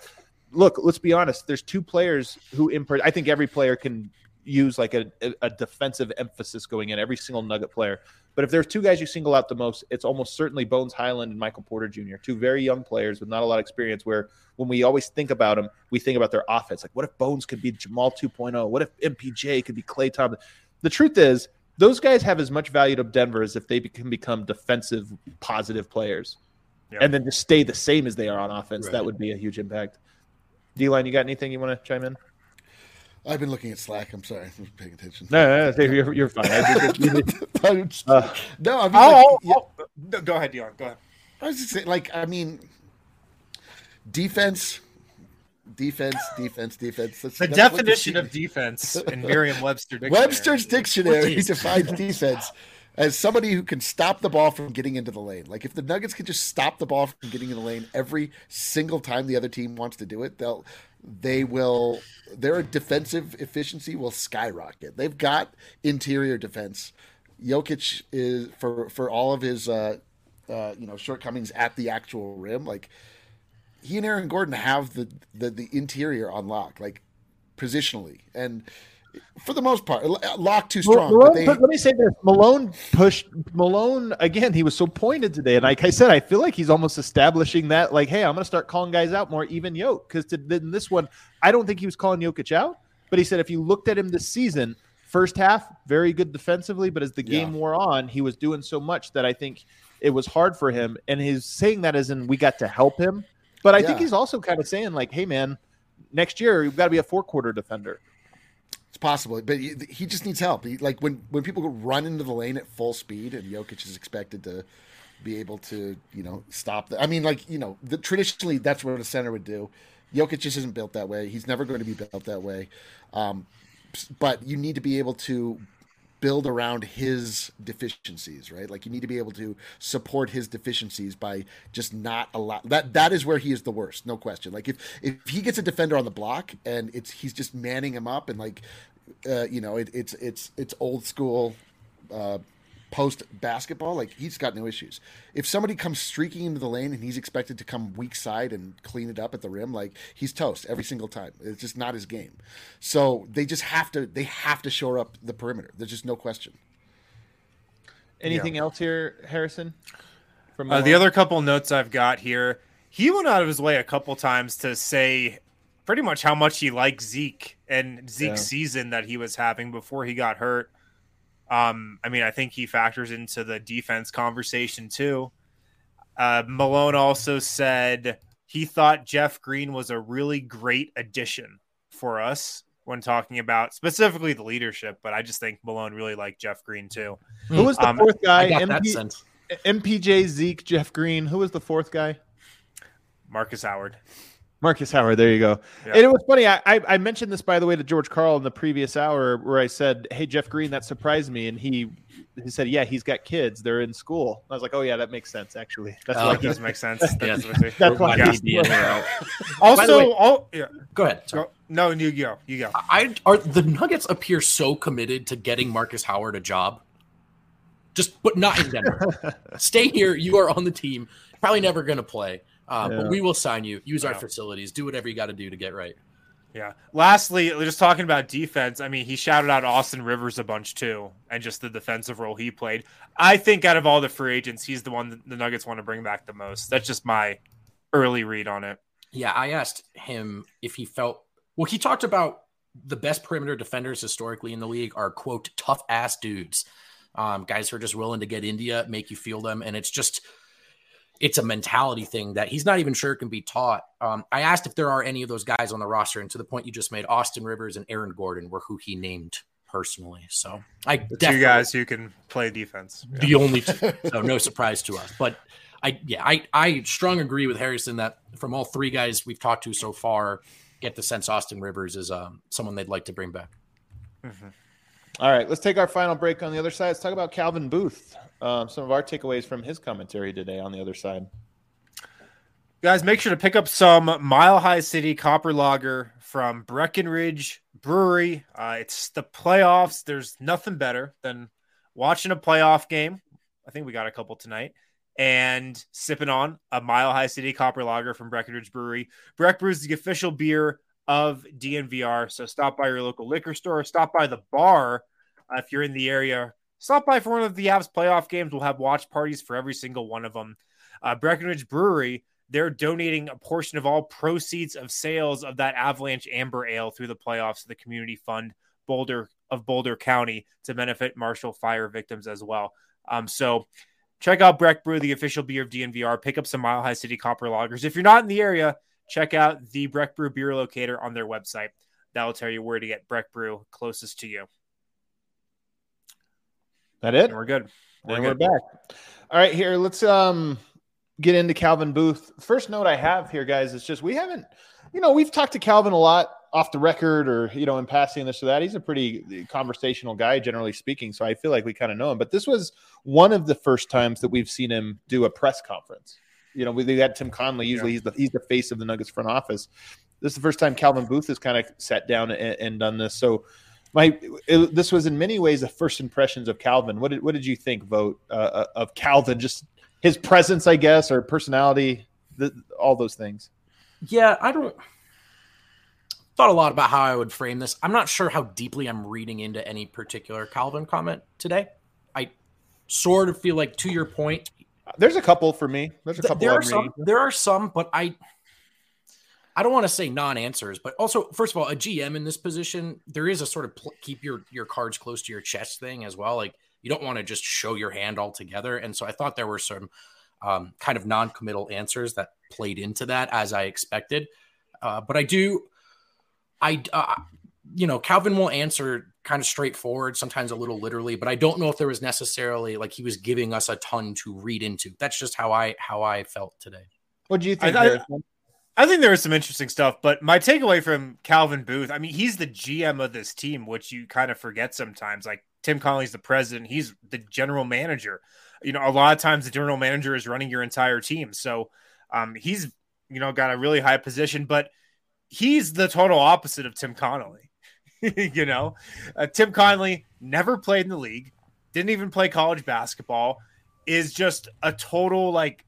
look, let's be honest. There's two players who impart. I think every player can use like a, a defensive emphasis going in. Every single Nugget player. But if there's two guys you single out the most, it's almost certainly Bones Hyland and Michael Porter Jr. Two very young players with not a lot of experience. Where when we always think about them, we think about their offense. Like, what if Bones could be Jamal 2.0? What if MPJ could be Klay Thompson? The truth is, those guys have as much value to Denver as if they can become defensive, positive players, Yeah. and then just stay the same as they are on offense. That would be a huge impact. D line, you got anything you want to chime in? I've been looking at Slack. I'm sorry, I wasn't paying attention. No, no, no you're, you're fine. Just- Uh, no, I mean, Oh, like, oh, yeah, oh, no, go ahead, Dion. Go ahead. I was just saying, like, I mean, defense, defense, defense, defense. That's, The that's definition team- of defense in Merriam-Webster dictionary. Webster's dictionary Please. defines defense as somebody who can stop the ball from getting into the lane. Like if the Nuggets can just stop the ball from getting in the lane every single time the other team wants to do it, they'll they will their defensive efficiency will skyrocket. They've got interior defense. Jokic is for for all of his uh, uh, you know shortcomings at the actual rim, like he and Aaron Gordon have the the, the interior on lock, like positionally, and for the most part, uh, lock too strong. Malone, but they, let me say this: Malone pushed Malone again. He was so pointed today, and like I said, I feel like he's almost establishing that. Like, hey, I'm going to start calling guys out more, even Yoke, because in this one, I don't think he was calling Jokic out, but he said if you looked at him this season, first half very good defensively, but as the game Yeah. wore on, he was doing so much that I think it was hard for him. And he's saying that as in we got to help him, but I think he's also kind of saying like, hey, man, next year you've got to be a four quarter defender. It's possible, but he, he just needs help. He, like when when people run into the lane at full speed, and Jokic is expected to be able to, you know, stop that. I mean, like you know, the, traditionally that's what a center would do. Jokic just isn't built that way. He's never going to be built that way. Um, but you need to be able to build around his deficiencies, right? Like you need to be able to support his deficiencies by just not allow that. That is where he is the worst, no question. Like if if he gets a defender on the block and it's he's just manning him up and like, uh, you know, it, it's it's it's old school. Uh, post basketball, like he's got no issues. If somebody comes streaking into the lane and he's expected to come weak side and clean it up at the rim, like he's toast every single time. It's just not his game. So they just have to they have to shore up the perimeter. There's just no question. Anything else here, Harrison? From Uh, the other couple notes I've got here, he went out of his way a couple times to say pretty much how much he liked Zeke and Zeke's Yeah. season that he was having before he got hurt. Um, I mean, I think he factors into the defense conversation too. Uh, Malone also said he thought Jeff Green was a really great addition for us. when talking about specifically the leadership, but I just think Malone really liked Jeff Green too. Who was the Um, fourth guy? I got that MP sense. MPJ, Zeke, Jeff Green. Who was the fourth guy? Markus Howard. Markus Howard. There you go. Yeah. And it was funny. I, I I mentioned this by the way to George Karl in the previous hour, where I said, "Hey, Jeff Green, that surprised me," and he he said, "Yeah, he's got kids. They're in school." I was like, "Oh yeah, that makes sense. Actually, that's Oh, why That does make sense. That Yeah. does make sense. That's why Might he's be in or out. Also, way- oh, yeah. Go ahead. Sorry. Go- no, you go. You go. I are the Nuggets appear so committed to getting Markus Howard a job. Just but not in Denver. Stay here. You are on the team. Probably never going to play. Uh, Yeah. But we will sign you. Use our Yeah. facilities. Do whatever you got to do to get right. Yeah. Lastly, just talking about defense, I mean, he shouted out Austin Rivers a bunch too, and just the defensive role he played. I think out of all the free agents, he's the one that the Nuggets want to bring back the most. That's just my early read on it. Yeah, I asked him if he felt well. He talked about the best perimeter defenders historically in the league are quote tough ass dudes, um, guys who are just willing to get India, make you feel them, and it's just it's a mentality thing that he's not even sure can be taught. Um, I asked if there are any of those guys on the roster, and to the point you just made, Austin Rivers and Aaron Gordon were who he named personally. So I The two guys who can play defense. Yeah. the only two. so no surprise to us. But I yeah, I I strong agree with Harrison that from all three guys we've talked to so far, get the sense Austin Rivers is um, someone they'd like to bring back. All right, let's take our final break on the other side. Let's talk about Calvin Booth. Um, some of our takeaways from his commentary today on the other side. Guys, make sure to pick up some Mile High City Copper Lager from Breckenridge Brewery. Uh, it's the playoffs. There's nothing better than watching a playoff game. I think we got a couple tonight. And sipping on a Mile High City Copper Lager from Breckenridge Brewery. Breck Brew is the official beer of DNVR. So stop by your local liquor store, stop by the bar uh, if you're in the area. Stop by for one of the Avs playoff games. We'll have watch parties for every single one of them. Uh, Breckenridge Brewery they're donating a portion of all proceeds of sales of that Avalanche Amber Ale through the playoffs to the Community Fund Boulder of Boulder County to benefit Marshall fire victims as well. Um, so check out Breck Brew, the official beer of DNVR. Pick up some Mile High City Copper Lagers. If you're not in the area, check out the Breck Brew beer locator on their website. That will tell you where to get Breck Brew closest to you. That it? And we're good. We're and we're back. All right, here let's um get into Calvin Booth. First note I have here, guys, is just we haven't, you know, we've talked to Calvin a lot off the record or you know in passing this or that. He's a pretty conversational guy, generally speaking. So I feel like we kind of know him. But this was one of the first times that we've seen him do a press conference. You know, we we had Tim Connolly. Usually, he's the he's the face of the Nuggets front office. This is the first time Calvin Booth has kind of sat down and, and done this. So my it, this was in many ways the first impressions of Calvin. What did what did you think, Vogt uh, of Calvin? Just his presence, I guess, or personality, the, all those things. Yeah, I don't thought a lot about how I would frame this. I'm not sure how deeply I'm reading into any particular Calvin comment today. I sort of feel like to your point, There's a couple for me. There's a couple. there are some. reading. There are some, but I, I don't want to say non-answers. But also, first of all, a GM in this position, there is a sort of pl- keep your your cards close to your chest thing as well. Like you don't want to just show your hand altogether. And so I thought there were some um, kind of non-committal answers that played into that as I expected. Uh, but I do, I, uh, you know, Calvin will answer kind of straightforward, sometimes a little literally, but I don't know if there was necessarily like he was giving us a ton to read into. That's just how I how I felt today. What do you think? I- I- Harrison? I think there is some interesting stuff, but my takeaway from Calvin Booth, I mean, he's the GM of this team, which you kind of forget sometimes. Like Tim Connolly's the president, he's the general manager. You know, a lot of times the general manager is running your entire team. So um, he's, you know, got a really high position, but he's the total opposite of Tim Connolly. you know, uh, Tim Connolly never played in the league, didn't even play college basketball, is just a total, like,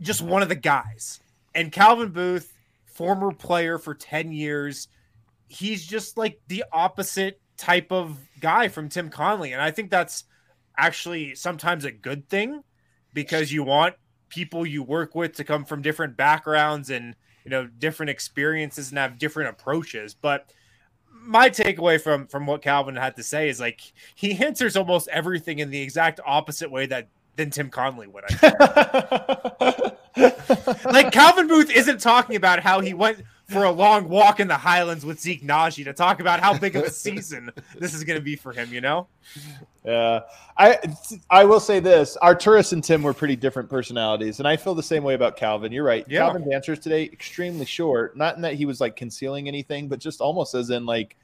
just one of the guys and Calvin Booth, former player for 10 years, he's just like the opposite type of guy from Tim Connolly. And I think that's actually sometimes a good thing because you want people you work with to come from different backgrounds and you know different experiences and have different approaches. But my takeaway from from what Calvin had to say is like he answers almost everything in the exact opposite way that than Tim Connolly would. I like Calvin Booth isn't talking about how he went for a long walk in the Highlands with Zeke Nnaji to talk about how big of a season this is going to be for him. You know, Yeah, I I will say this: Arturas and Tim were pretty different personalities, and I feel the same way about Calvin. You're right. Yeah. Calvin's answers today extremely short. Not in that he was like concealing anything, but just almost as in like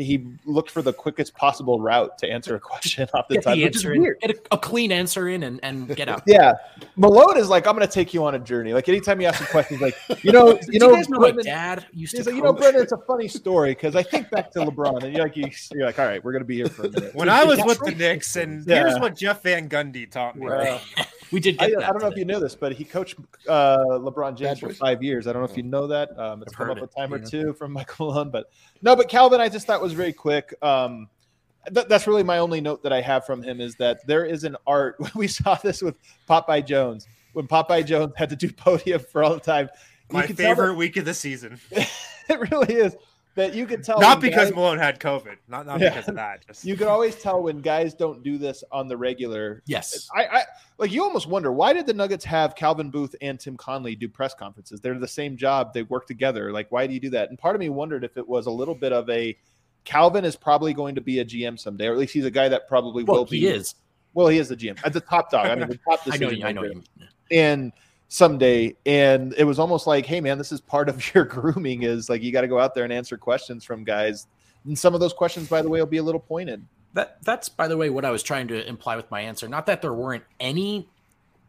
he looked for the quickest possible route to answer a question off the Get top. the which is answer in, weird. get a, a clean answer in, and, and get out. Yeah, Malone is like, I'm going to take you on a journey. Like anytime you ask a question, he's like, you know, you Do know, you guys know my Brendan- dad used to like, you know, coach? Brendan, it's a funny story because I think back to LeBron, and you're like, you- you're like, all right, we're going to be here for a minute. when I was with the right. Knicks, and Yeah. here's what Jeff Van Gundy taught me. Right. we did I, get I that don't know if you know this, but he coached uh, LeBron James Bad for boys? five years. I don't know if you know that. Um, it's I've come heard up a it, time or two from Michael Malone, but no. But Calvin, I just thought was very quick. Um, th- that's really my only note that I have from him is that there is an art. We saw this with Popeye Jones when Popeye Jones had to do podium for all the time. You My could tell favorite week of the season. it really is that you could tell. Not because guys- Malone had COVID. Not not Yeah. because of that. Just you could always tell when guys don't do this on the regular. Yes. I, I like you almost wonder why did the Nuggets have Calvin Booth and Tim Connolly do press conferences? They're the same job, they work together. Like, why do you do that? And part of me wondered if it was a little bit of a Calvin is probably going to be a GM someday, or at least he's a guy that probably Well, will be. he is. Well, he is the GM at the top dog. I mean, the top I know. decision you- I know. maker. you. And someday, and it was almost like, hey man, this is part of your grooming. Is like you got to go out there and answer questions from guys. And some of those questions, by the way, will be a little pointed. That that's by the way what I was trying to imply with my answer. Not that there weren't any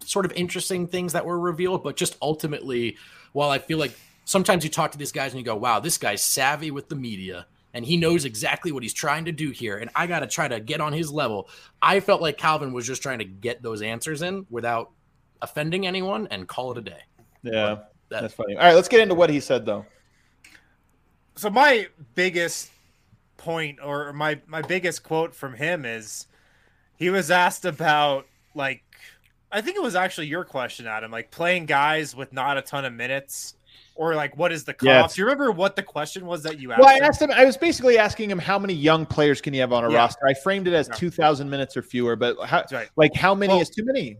sort of interesting things that were revealed, but just ultimately, while I feel like sometimes you talk to these guys and you go, "Wow, this guy's savvy with the media." And he knows exactly what he's trying to do here. And I got to try to get on his level. I felt like Calvin was just trying to get those answers in without offending anyone and call it a day. Yeah, That- that's funny. All right, let's get into what he said though. so my biggest point or my my biggest quote from him is he was asked about like I think it was actually your question, Adam, like playing guys with not a ton of minutes or like what is the cutoff? Yes. Do you remember what the question was that you asked? Well, I asked him. I was basically asking him how many young players can you have on a Yeah. roster. I framed it as Yeah. two thousand minutes or fewer, but how, right. like how many Well- is too many?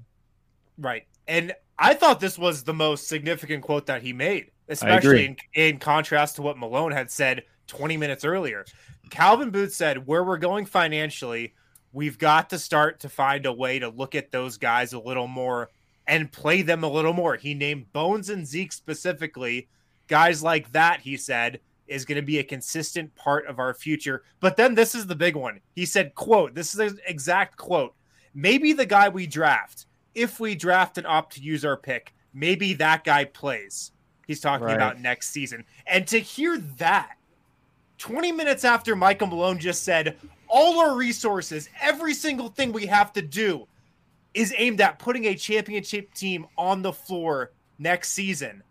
Right. And I thought this was the most significant quote that he made, especially in, in contrast to what Malone had said 20 minutes earlier. Calvin Booth said, Where we're going financially, we've got to start to find a way to look at those guys a little more and play them a little more. He named Bones and Zeke specifically. Guys like that, he said, is going to be a consistent part of our future. But then this is the big one. He said, quote, this is an exact quote. Maybe the guy we draft, if we draft and opt to use our pick, maybe that guy plays. He's talking Right. about next season. And to hear that 20 minutes after Michael Malone just said, all our resources, every single thing we have to do is aimed at putting a championship team on the floor next season.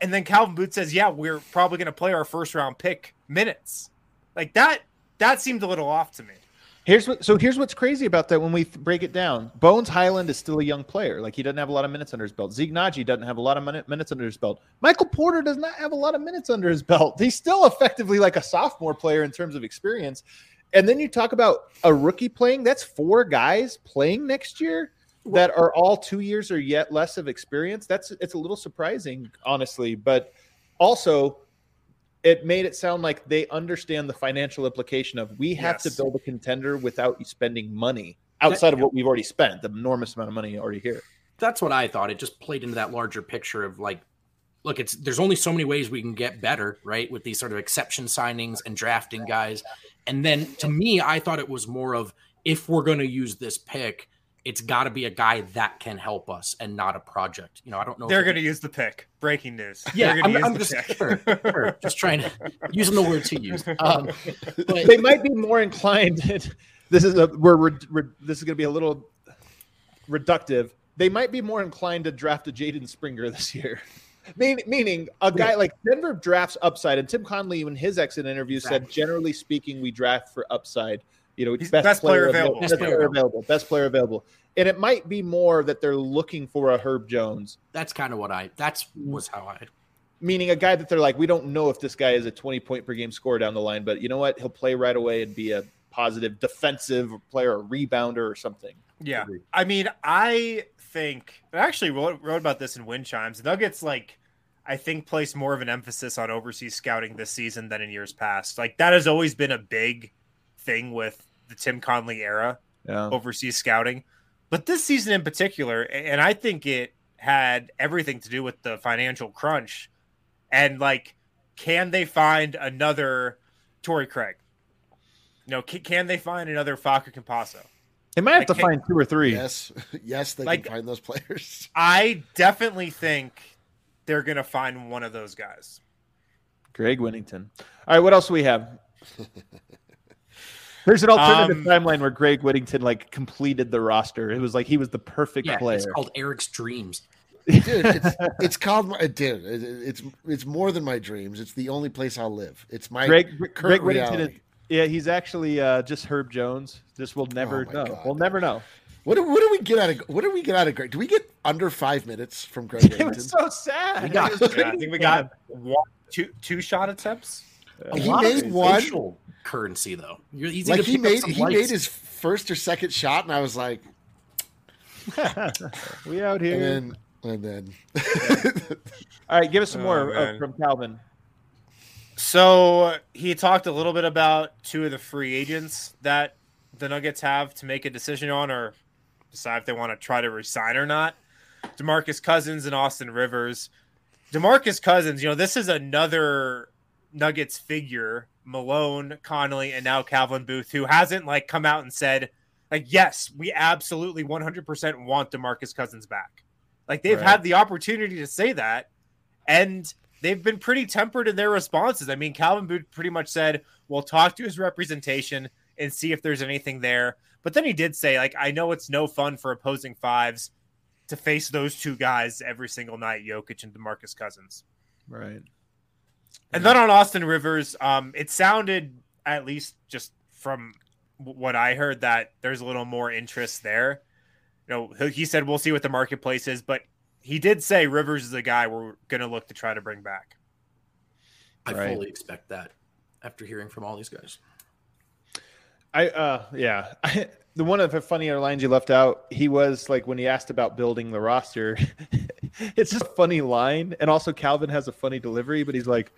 And then Calvin Booth says, "Yeah, we're probably going to play our first round pick minutes." Like that that seemed a little off to me. Here's what. So here's what's crazy about that when we th- break it down. Bones Hyland is still a young player. Like he doesn't have a lot of minutes under his belt. Zeke Nnaji doesn't have a lot of min- minutes under his belt. Michael Porter does not have a lot of minutes under his belt. He's still effectively like a sophomore player in terms of experience. And then you talk about a rookie playing. That's four guys playing next year that are all two years or yet less of experience. That's it's a little surprising, honestly. But also, it made it sound like they understand the financial implication of we have Yes. to build a contender without you spending money outside of what we've already spent, the enormous amount of money already here. that's what I thought. It just played into that larger picture of like, look, it's there's only so many ways we can get better, right? With these sort of exception signings and drafting guys. And then to me, I thought it was more of if we're going to use this pick, it's got to be a guy that can help us and not a project. You know, I don't know. They're going to use the pick. Breaking news. Yeah, They're I'm, I'm just sure, sure, just trying to using the words he used. Um, but They might be more inclined. this is a we're, re re- this is going to be a little reductive. They might be more inclined to draft a Jaden Springer this year. Mean, meaning a guy like Denver drafts upside, and Tim Connolly in his exit interview said, generally speaking, we draft for upside. You know, He's best player available. best Best player player available, best player available. And it might be more that they're looking for a Herb Jones, that's kind of what I. That's was how I. meaning a guy that they're like, we don't know if this guy is a 20 point per game scorer down the line, but you know what? He'll play right away and be a positive defensive player, a rebounder or something. Yeah. I mean, I think I actually wrote, wrote about this in Wind Chimes. Nuggets, like, I think placed more of an emphasis on overseas scouting this season than in years past. Like that has always been a big thing with the Tim Connolly era, Yeah. overseas scouting. But this season in particular, and I think it had everything to do with the financial crunch. And like, can they find another Torrey Craig? You know, can, can they find another Facu Campazzo? They might have Like, to hey- find two or three. Yes, yes, they Like- can find those players. I definitely think they're going to find one of those guys. Greg Whittington. All right, what else do we have? There's an alternative Um, timeline where Greg Whittington like completed the roster. It was like he was the perfect Yeah, player. it's called Eric's Dreams. Dude, it's, it's called my dude. It's it's more than my dreams. It's the only place I'll live. It's my Greg Greg current Whittington. Is, yeah, he's actually uh, just Herb Jones. Just we'll never Oh know. God. We'll never know. What do, what do we get out of what do we get out of Greg? Do we get under five minutes from Greg It Whittington? was so sad. We got- It Yeah, I think we got one, two, two shot attempts. A He made one- social currency though. You're easy like to he made he likes. made his first or second shot, and I was like, we out here. and then and then All right, give us some Oh, more uh, from Calvin. So he talked a little bit about two of the free agents that the Nuggets have to make a decision on or decide if they want to try to resign or not. Demarcus Cousins and Austin Rivers. Demarcus Cousins, you know, this is another Nuggets figure, Malone, Connolly, and now Calvin Booth, who hasn't like come out and said, like, yes, we absolutely 100% want Demarcus Cousins back. Like they've Right. had the opportunity to say that, and they've been pretty tempered in their responses. I mean, Calvin Booth pretty much said, "We'll talk to his representation and see if there's anything there." But then he did say, "Like I know it's no fun for opposing fives to face those two guys every single night, Jokic and Demarcus Cousins." Right. And then on Austin Rivers, um, it sounded at least just from what I heard that there's a little more interest there. You know, he- he said we'll see what the marketplace is, but he did say Rivers is a guy we're going to look to try to bring back. I Right. fully expect that after hearing from all these guys. I uh yeah. the one of the funnier lines you left out, he was like when he asked about building the roster. it's just a funny line, and also Calvin has a funny delivery, but he's like,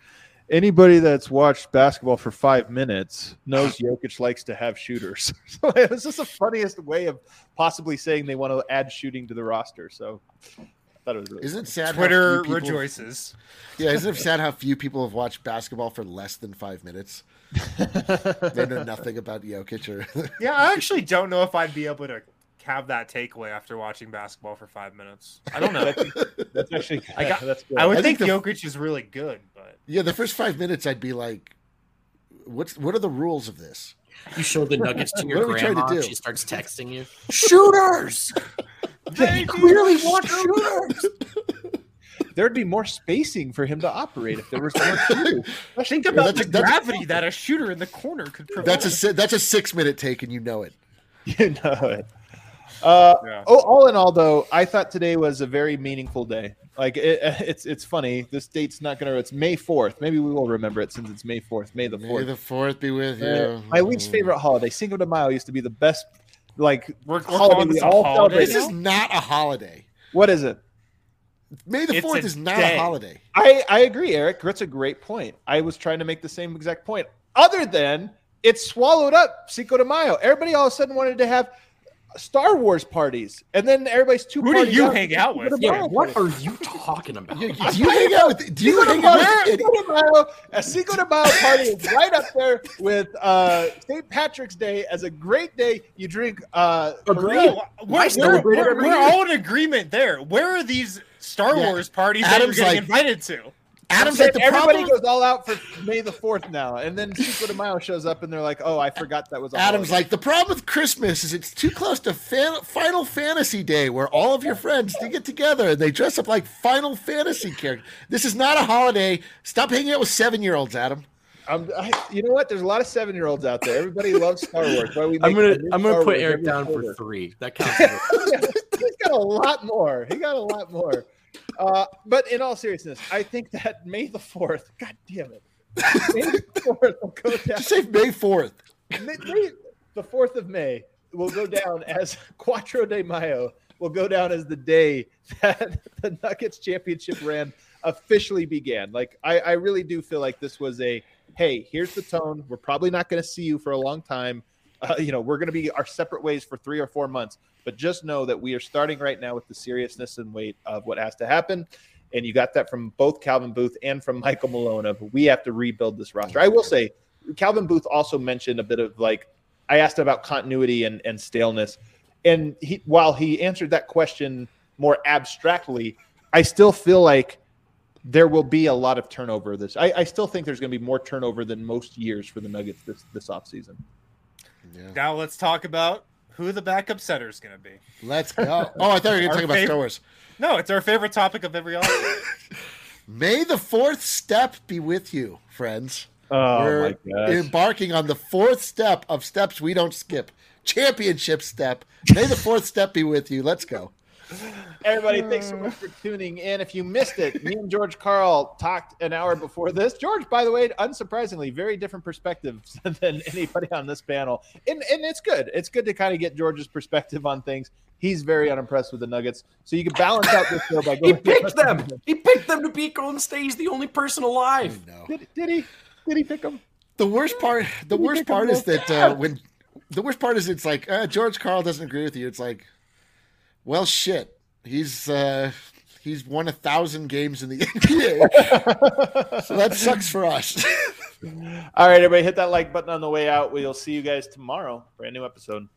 anybody that's watched basketball for five minutes knows Jokic likes to have shooters. so it was just the funniest way of possibly saying they want to add shooting to the roster. So I thought it was really. isn't it sad? Twitter few people- rejoices. Yeah, isn't it sad how few people have watched basketball for less than five minutes? they know nothing about Jokic or Yeah, I actually don't know if I'd be able to have that takeaway after watching basketball for five minutes. I don't know. That's actually. I got- that's good. I would I think, think the- Jokic is really good, but yeah. The first five minutes, I'd be like, "What's what are the rules of this?" You show the nuggets to your are we to grandma. do? She starts texting you. Shooters. they clearly want shooters. There'd be more spacing for him to operate if there was more shooting. think about that's- the that's- gravity that a shooter in the corner could provide. That's a that's a six minute take, and you know it. you know it. Uh, Yeah. oh, all in all, though, I thought today was a very meaningful day. Like it, it's it's funny. This date's not gonna. It's May fourth. Maybe we will remember it since it's May fourth. May the fourth. May fourth. the fourth be with you. Uh, my least favorite holiday, Cinco de Mayo, used to be the best. Like We're, we're holiday calling we this all holiday. This is not a holiday. what is it? May the fourth is not day. a holiday. I I agree, Eric. That's a great point. I was trying to make the same exact point. Other than it swallowed up Cinco de Mayo. Everybody all of a sudden wanted to have Star Wars parties, and then everybody's two. Who do you out. hang out with? Yeah, what are you talking about? You- do you hang out with? Do you hang out with? Cinco de Mayo, a Cinco de Mayo party is right up there with uh, St. Patrick's Day as a great day. You drink. Uh, Agreed. Korea- We're, we're, we're, we're all in agreement there. Where are these Star Yeah. Wars parties Adam's that you're getting like- invited to? Adam's Saying like the everybody problem. goes all out for May the Fourth now, and then Cinco de Mayo shows up, and they're like, "Oh, I forgot that was." A Adam's holiday." like the problem with Christmas is it's too close to fan- Final Fantasy Day, where all of your friends they get together and they dress up like Final Fantasy characters. This is not a holiday. Stop hanging out with seven year olds, Adam. I'm, I, you know what? There's a lot of seven year olds out there. Everybody loves Star Wars. Why we I'm gonna I'm gonna Star put Wars Eric down quarter. for three. That counts. as a- He's got a lot more. He got a lot more. Uh, but in all seriousness, I think that May the fourth. God damn it, May the fourth will go down. Just say May fourth. May, May- the fourth of May will go down as Quattro de Mayo will go down as the day that the Nuggets championship ran officially began. Like I, I really do feel like this was a hey, here's the tone. We're probably not going to see you for a long time. Uh, you know, we're going to be our separate ways for three or four months. But just know that we are starting right now with the seriousness and weight of what has to happen. And you got that from both Calvin Booth and from Michael Malone of we have to rebuild this roster. I will say, Calvin Booth also mentioned a bit of like I asked about continuity and, and staleness. And he while he answered that question more abstractly, I still feel like there will be a lot of turnover this. I, I still think there's going to be more turnover than most years for the Nuggets this this offseason. Yeah. Now let's talk about who the backup center is going to be. Let's go. Oh, I thought you were going to Our talk about favorite- Star Wars. No, it's our favorite topic of every offseason. May the fourth step be with you, friends. Oh We're my gosh. embarking on the fourth step of steps we don't skip. Championship step. May the fourth step be with you. Let's go. Everybody, thanks so much for tuning in. If you missed it, me and George Karl talked an hour before this. George, by the way, unsurprisingly, very different perspectives than anybody on this panel. And, and it's good. It's good to kind of get George's perspective on things. He's very unimpressed with the Nuggets. So you can balance out this show by going. He going. picked them. He picked them to beat Golden State. He's the only person alive. No. Did, did he? Did he pick them? The worst part. The worst part is that uh, when the worst part is it's like uh, George Karl doesn't agree with you. It's like, well, shit. He's uh, he's won a thousand games in the NBA, so that sucks for us. All right, everybody, hit that like button on the way out. We'll see you guys tomorrow Brand new episode.